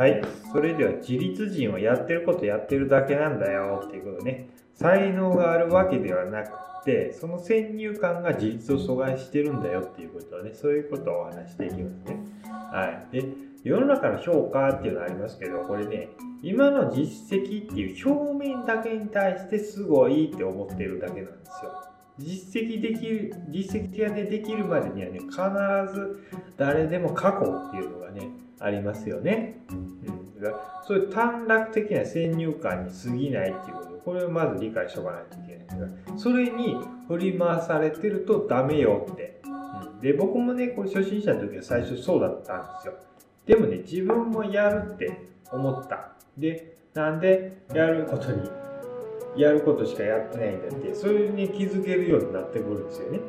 はい。それでは自立人はやってることやってるだけなんだよっていうことね。才能があるわけではなくて、その先入観が自立を阻害してるんだよっていうことはね、そういうことをお話していきますね。はい。で、世の中の評価っていうのありますけど、これね、今の実績っていう表面だけに対してすごいって思ってるだけなんですよ。実績できる、実績がね、できるまでにはね、必ず誰でも過去っていうのがね、ありますよね。そういう短絡的な先入観に過ぎないっていうこと、これをまず理解しておかないといけないんですが、それに振り回されてるとダメよって。うん、で、僕もね、これ初心者の時は最初そうだったんですよ。でもね、自分もやるって思った。で、なんでやることに、やることしかやってないんだって、それに気づけるようになってくるんですよね。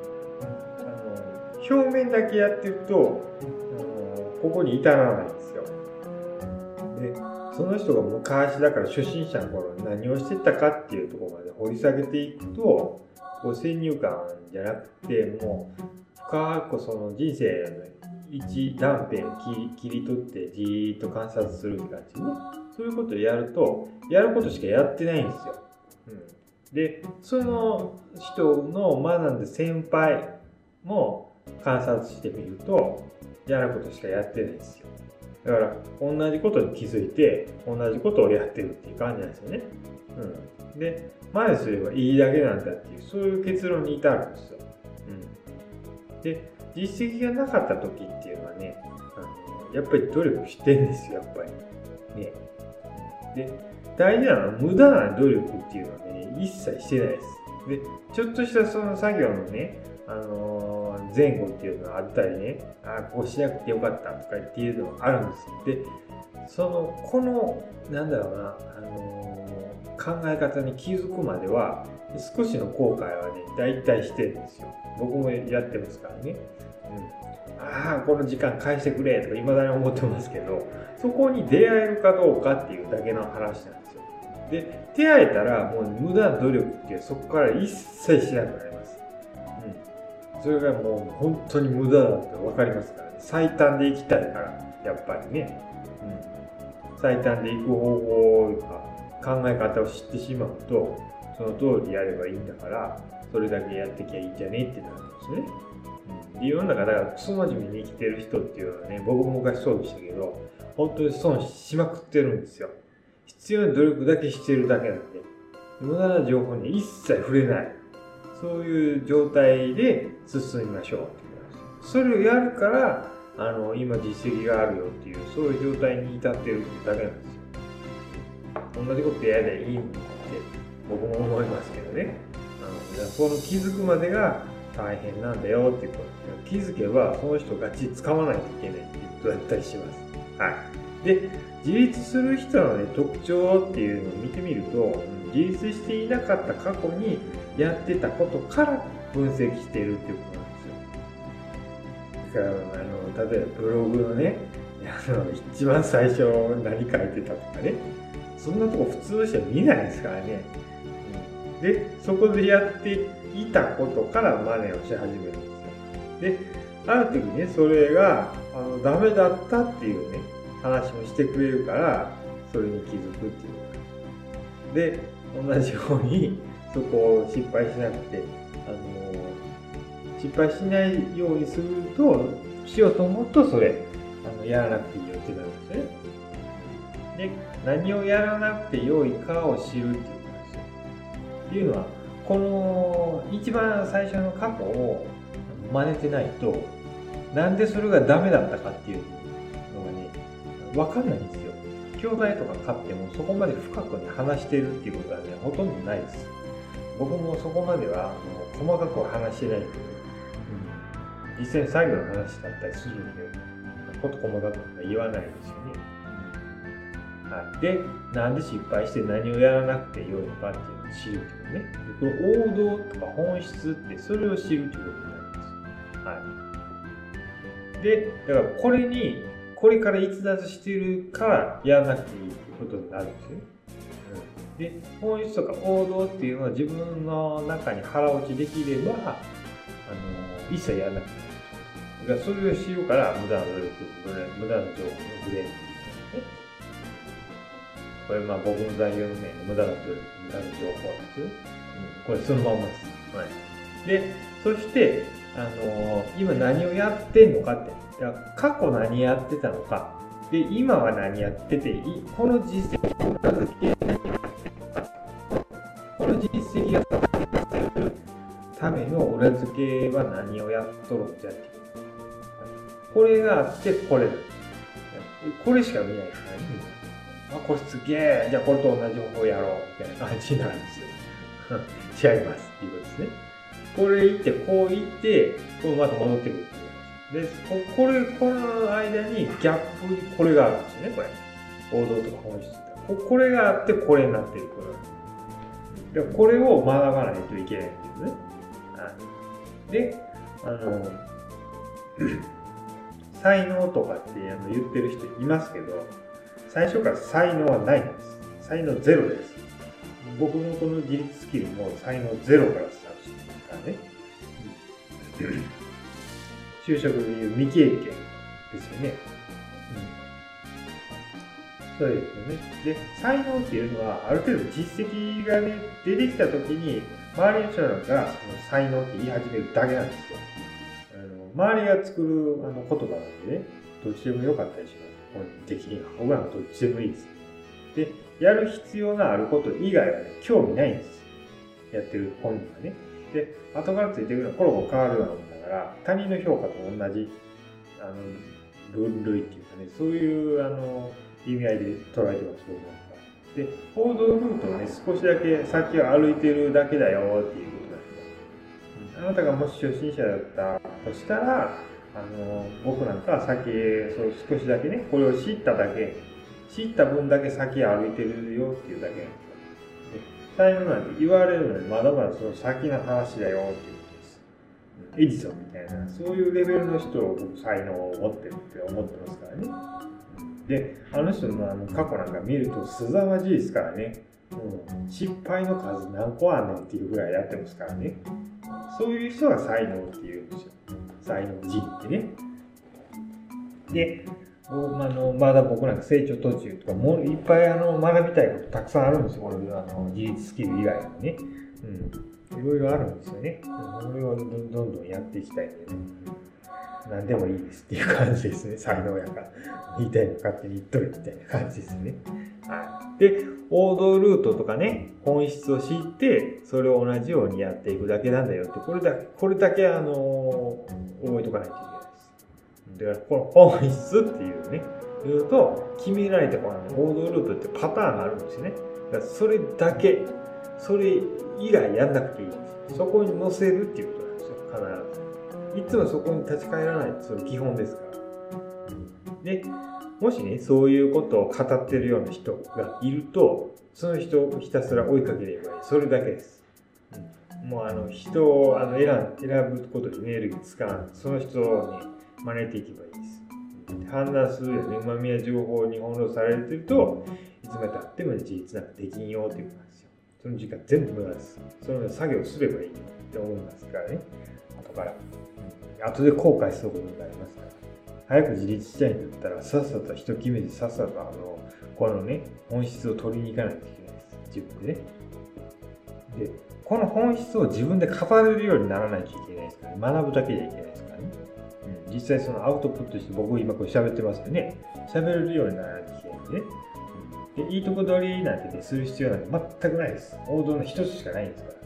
あの表面だけやってると、ここに至らないんですよ。その人が昔だから初心者の頃に何をしてたかっていうところまで掘り下げていくと、こう先入観じゃなくて、もう深くその人生の一断片を切り取ってじーっと観察するって感じね。そういうことをやると、やることしかやってないんですよ。うん、で、その人の学んで先輩も観察してみると、やることしかやってないんですよ。だから、同じことに気づいて、同じことをやってるっていう感じなんですよね。うん。で、前すればいいだけなんだっていう、そういう結論に至るんですよ。うん。で、実績がなかった時っていうのはね、あのやっぱり努力してんですよ、やっぱり。ね。で、大事なのは無駄な努力っていうのはね、一切してないです。で、ちょっとしたその作業のね、あのー、前後っていうのがあったりね、あこうしなくてよかったとかっていうのがあるんですよ。で、その、この、なんだろうな、あのー、考え方に気づくまでは、少しの後悔はね、大体してるんですよ。僕もやってますからね。うん、ああ、この時間返してくれとか未だに思ってますけど、そこに出会えるかどうかっていうだけの話なんですよ。で、出会えたらもう無駄な努力ってそこから一切しなくなります。それがもう本当に無駄だって分かりますからね。最短で行きたいから、やっぱりね。うん。最短で行く方法とか考え方を知ってしまうと、その通りやればいいんだから、それだけやってきゃいいんじゃねえってなるんですね。うん、世の中だからクソ真面目に生きてる人っていうのはね、僕も昔そうでしたけど、本当に損しまくってるんですよ。必要な努力だけしてるだけなんで、無駄な情報に一切触れない。そういう状態で進みましょうってそれをやるから、あの、今実績があるよっていう、そういう状態に至ってるだけなんですよ。同じことやりゃいいって僕も思いますけどね。あのこの気づくまでが大変なんだよっていうこと気づけばその人がち使わないといけないっていうことだったりします。はい。で、自立する人の、ね、特徴っていうのを見てみると自立していなかった過去にやってたことから分析してるっていうことなんですよ。だからあの例えばブログのね あの一番最初何書いてたとかねそんなとこ普通の人は見ないですからね。でそこでやっていたことから真似をし始めるんですよ。である時ねそれがあのダメだったっていうね話もしてくれるからそれに気づくっていうで同じようにそこを失敗しなくてあの失敗しないようにするとしようと思うとそれあのやらなくていいよってなるんですねで何をやらなくてよいかを知るっていうことですよっていうのはこの一番最初の過去を真似てないとなんでそれがダメだったかっていうのがね分かんないんですよ。兄弟とか飼ってもそこまで深くに話してるっていうことはね、ほとんどないです。僕もそこまではあの細かく話してないけど、うん、実際に作業の話だったりするんで、こと細かくは言わないですよね。はい、で、なんで失敗して何をやらなくてよいのかっていうのを知るっていうね。この王道とか本質ってそれを知るということになります。はい。で、だからこれにこれから逸脱してるからやらなくていいっていうことになるんですよね。うん、で、本質とか王道っていうのは自分の中に腹落ちできれば、あの、一切やらなくていい。だからそれをしようから無駄な努力、無駄な情報のブレーキね。これまあ僕の座右の銘無駄だと無駄な情報なんですよ。うん、これそのまんまです。はい。で、そして、あのー、今何をやってんのかって。過去何やってたのか。で、今は何やってて、この実績を何をやってための裏付けは何をやっとるんじゃって。これがあって、これこれしか見ないからね。あ、これすげえ。じゃあこれと同じ方法やろう。みたいな感じなんですよ。違います。っていうことですね。これ行って、こう行って、こうまた戻ってくるっていうで、これ、この間にギャップにこれがあるんですよね、これ。王道とか本質ここれがあって、これになってる。これでこれを学ばないといけないんですね。で、あの、才能とかってあの言ってる人いますけど、最初から才能はないんです。才能ゼロです。僕のこの自立スキルも才能ゼロからスタートしてますからね。就職でいう未経験ですよね。うん、そうですよね。で、才能っていうのは、ある程度実績がね、出てきたときに、周りの人がその才能って言い始めるだけなんですよ。あの周りが作るあの言葉なんでね、どっちでもよかったりします。本人的には。僕らはどっちでもいいです。で、やる必要があること以外はね、興味ないんです。やってる本人はね。で、後からついてくるのはコロコロ変わるようなもんだから、他人の評価と同じ、あの、分類っていうかね、そういう、あの、意味合いで捉えてます、で、報道ルートをね、少しだけ先を歩いてるだけだよっていうことなんですよ。あなたがもし初心者だったとしたら、あの僕なんかは先そう少しだけねこれを知っただけ。知った分だけ先を歩いてるよっていうだけなんですよ才能なんて言われるのにまだまだその先の話だよっていうことです。エジソンみたいなそういうレベルの人を僕才能を持ってるって思ってますからね。であの人のあの過去なんか見るとすざまじいですからねうん、失敗の数何個あんねんっていうぐらいやってますからねそういう人が才能っていうんですよ才能人ってね。で、あのまだ僕なんか成長途中とか、もういっぱいあの学びたいことたくさんあるんですよ、これあの自立スキル以外にね。うん。いろいろあるんですよね。それをどんどんやっていきたいんでね。何でもいいですっていう感じですね。才能やから。言いたいの勝手に言っとるみたいな感じですね。はい。で、王道ルートとかね、本質を知って、それを同じようにやっていくだけなんだよって、これだけ、これだけあの、覚えとかないといけないです。だから、この本質っていうね、言うと、決められたこの王道ルートってパターンがあるんですよね。だからそれだけ、それ以外やんなくていいんです。そこに載せるっていうことなんですよ、必ず。いつもそこに立ち返らないそれ基本ですから。で、もしね、そういうことを語ってるような人がいると、その人をひたすら追いかければいい。それだけです。もうあの人をあの選選ぶことでエネルギー使わない。その人をね、真似ていけばいいです。判断するよね、うまみや情報に翻弄されてると、いつまでたっても事実なんかできんよっていうことなんですよ。その時間全部無駄です。その作業すればいいって思いますからね。後から。後で後悔することになりますから。早く自立したいんだったら、さっさと人決めて、さっさとあの、このね、本質を取りに行かないといけないです。自分でね。で、この本質を自分で語れるようにならないといけないですから、ね、学ぶだけじゃいけないですからね。うん、実際そのアウトプットして僕今これ喋ってますよね。喋れるようにならないといけないんでね。で、いいとこ取りなんてね、する必要なんて全くないです。王道の一つしかないんですから。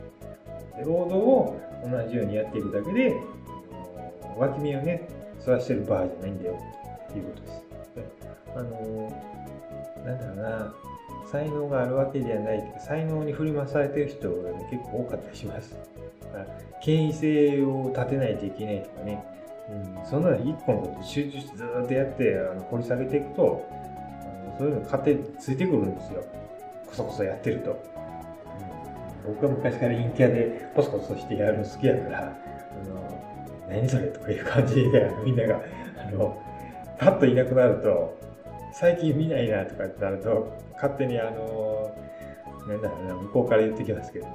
で、王道を同じようにやっていくだけで、脇見をね、それはしてる場合じゃないんだよっていうことです。あのなんだろうな、才能があるわけではない、才能に振り回されてる人が、ね、結構多かったりします。権威性を立てないといけないとかね、うん、そんなの一本集中してずっとやってあの掘り下げていくと、あのそういうの勝手についてくるんですよ。こそこそやってると。僕は昔から陰キャでコソコソしてやるの好きやから、あの何それとかいう感じで、みんなが、あの、パッといなくなると、最近見ないなとかってなると、勝手にあの、なんだろうな、向こうから言ってきますけどね、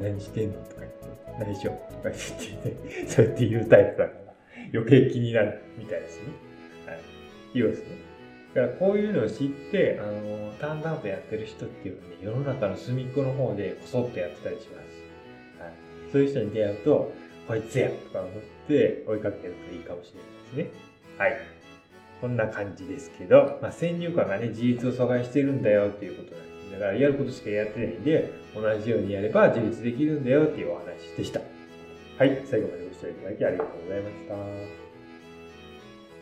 何してんのとか言って、何しようとか言ってね、そうやって言うタイプだから、余計気になるみたいですね。はい。いいですね。だからこういうのを知って、あの、淡々とやってる人っていうのはね、世の中の隅っこの方でこそっとやってたりします。はい。そういう人に出会うと、こいつやとか思って追いかけるといいかもしれないですね。はい。こんな感じですけど、まあ、先入観がね、自立を阻害してるんだよっていうことなんです。だからやることしかやってないんで、同じようにやれば自立できるんだよっていうお話でした。はい。最後までご視聴いただきありがとうございました。